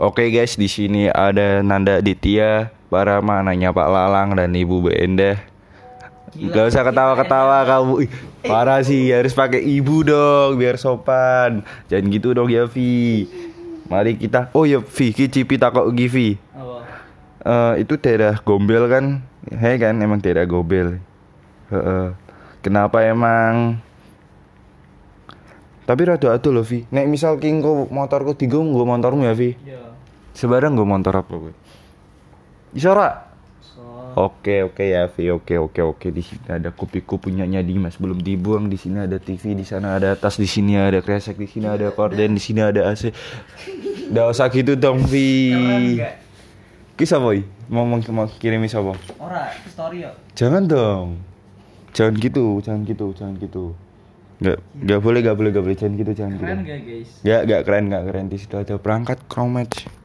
Oke guys, di sini ada Nanda Ditya, para mananya Pak Lalang dan Ibu Benda. Gak usah ketawa-ketawa kamu. Ih, parah sih, harus pakai ibu dong biar sopan. Jangan gitu dong ya Vi. Mari kita. Oh ya Vi, kicipi takok Givi. Eh itu daerah Gombel kan? Hei kan emang daerah Gombel. Heeh. Kenapa emang? Tapi rada atuh loh Vi. Nek misal ki engko motorku dienggo nggo motormu ya Vi. Ya. Sebarang nggo motor apa kowe? Iso ora? So, Oke oke ya Vi. Oke oke oke di sini ada kupiku punyanya Dimas belum dibuang di sini ada TV di sana ada tas di sini ada kresek di sini ada korden di sini ada AC. Nggak usah gitu dong Vi. keren enggak? Kisah boy mau mau, mau kirim siapa? Ora, story ya. Jangan dong. Jangan gitu, jangan gitu, jangan gitu. Nggak, nggak boleh, nggak boleh, nggak boleh. Jangan gitu, jangan gitu. Keren gak guys? Nggak, nggak keren, nggak keren. Di situ ada perangkat Chromatch.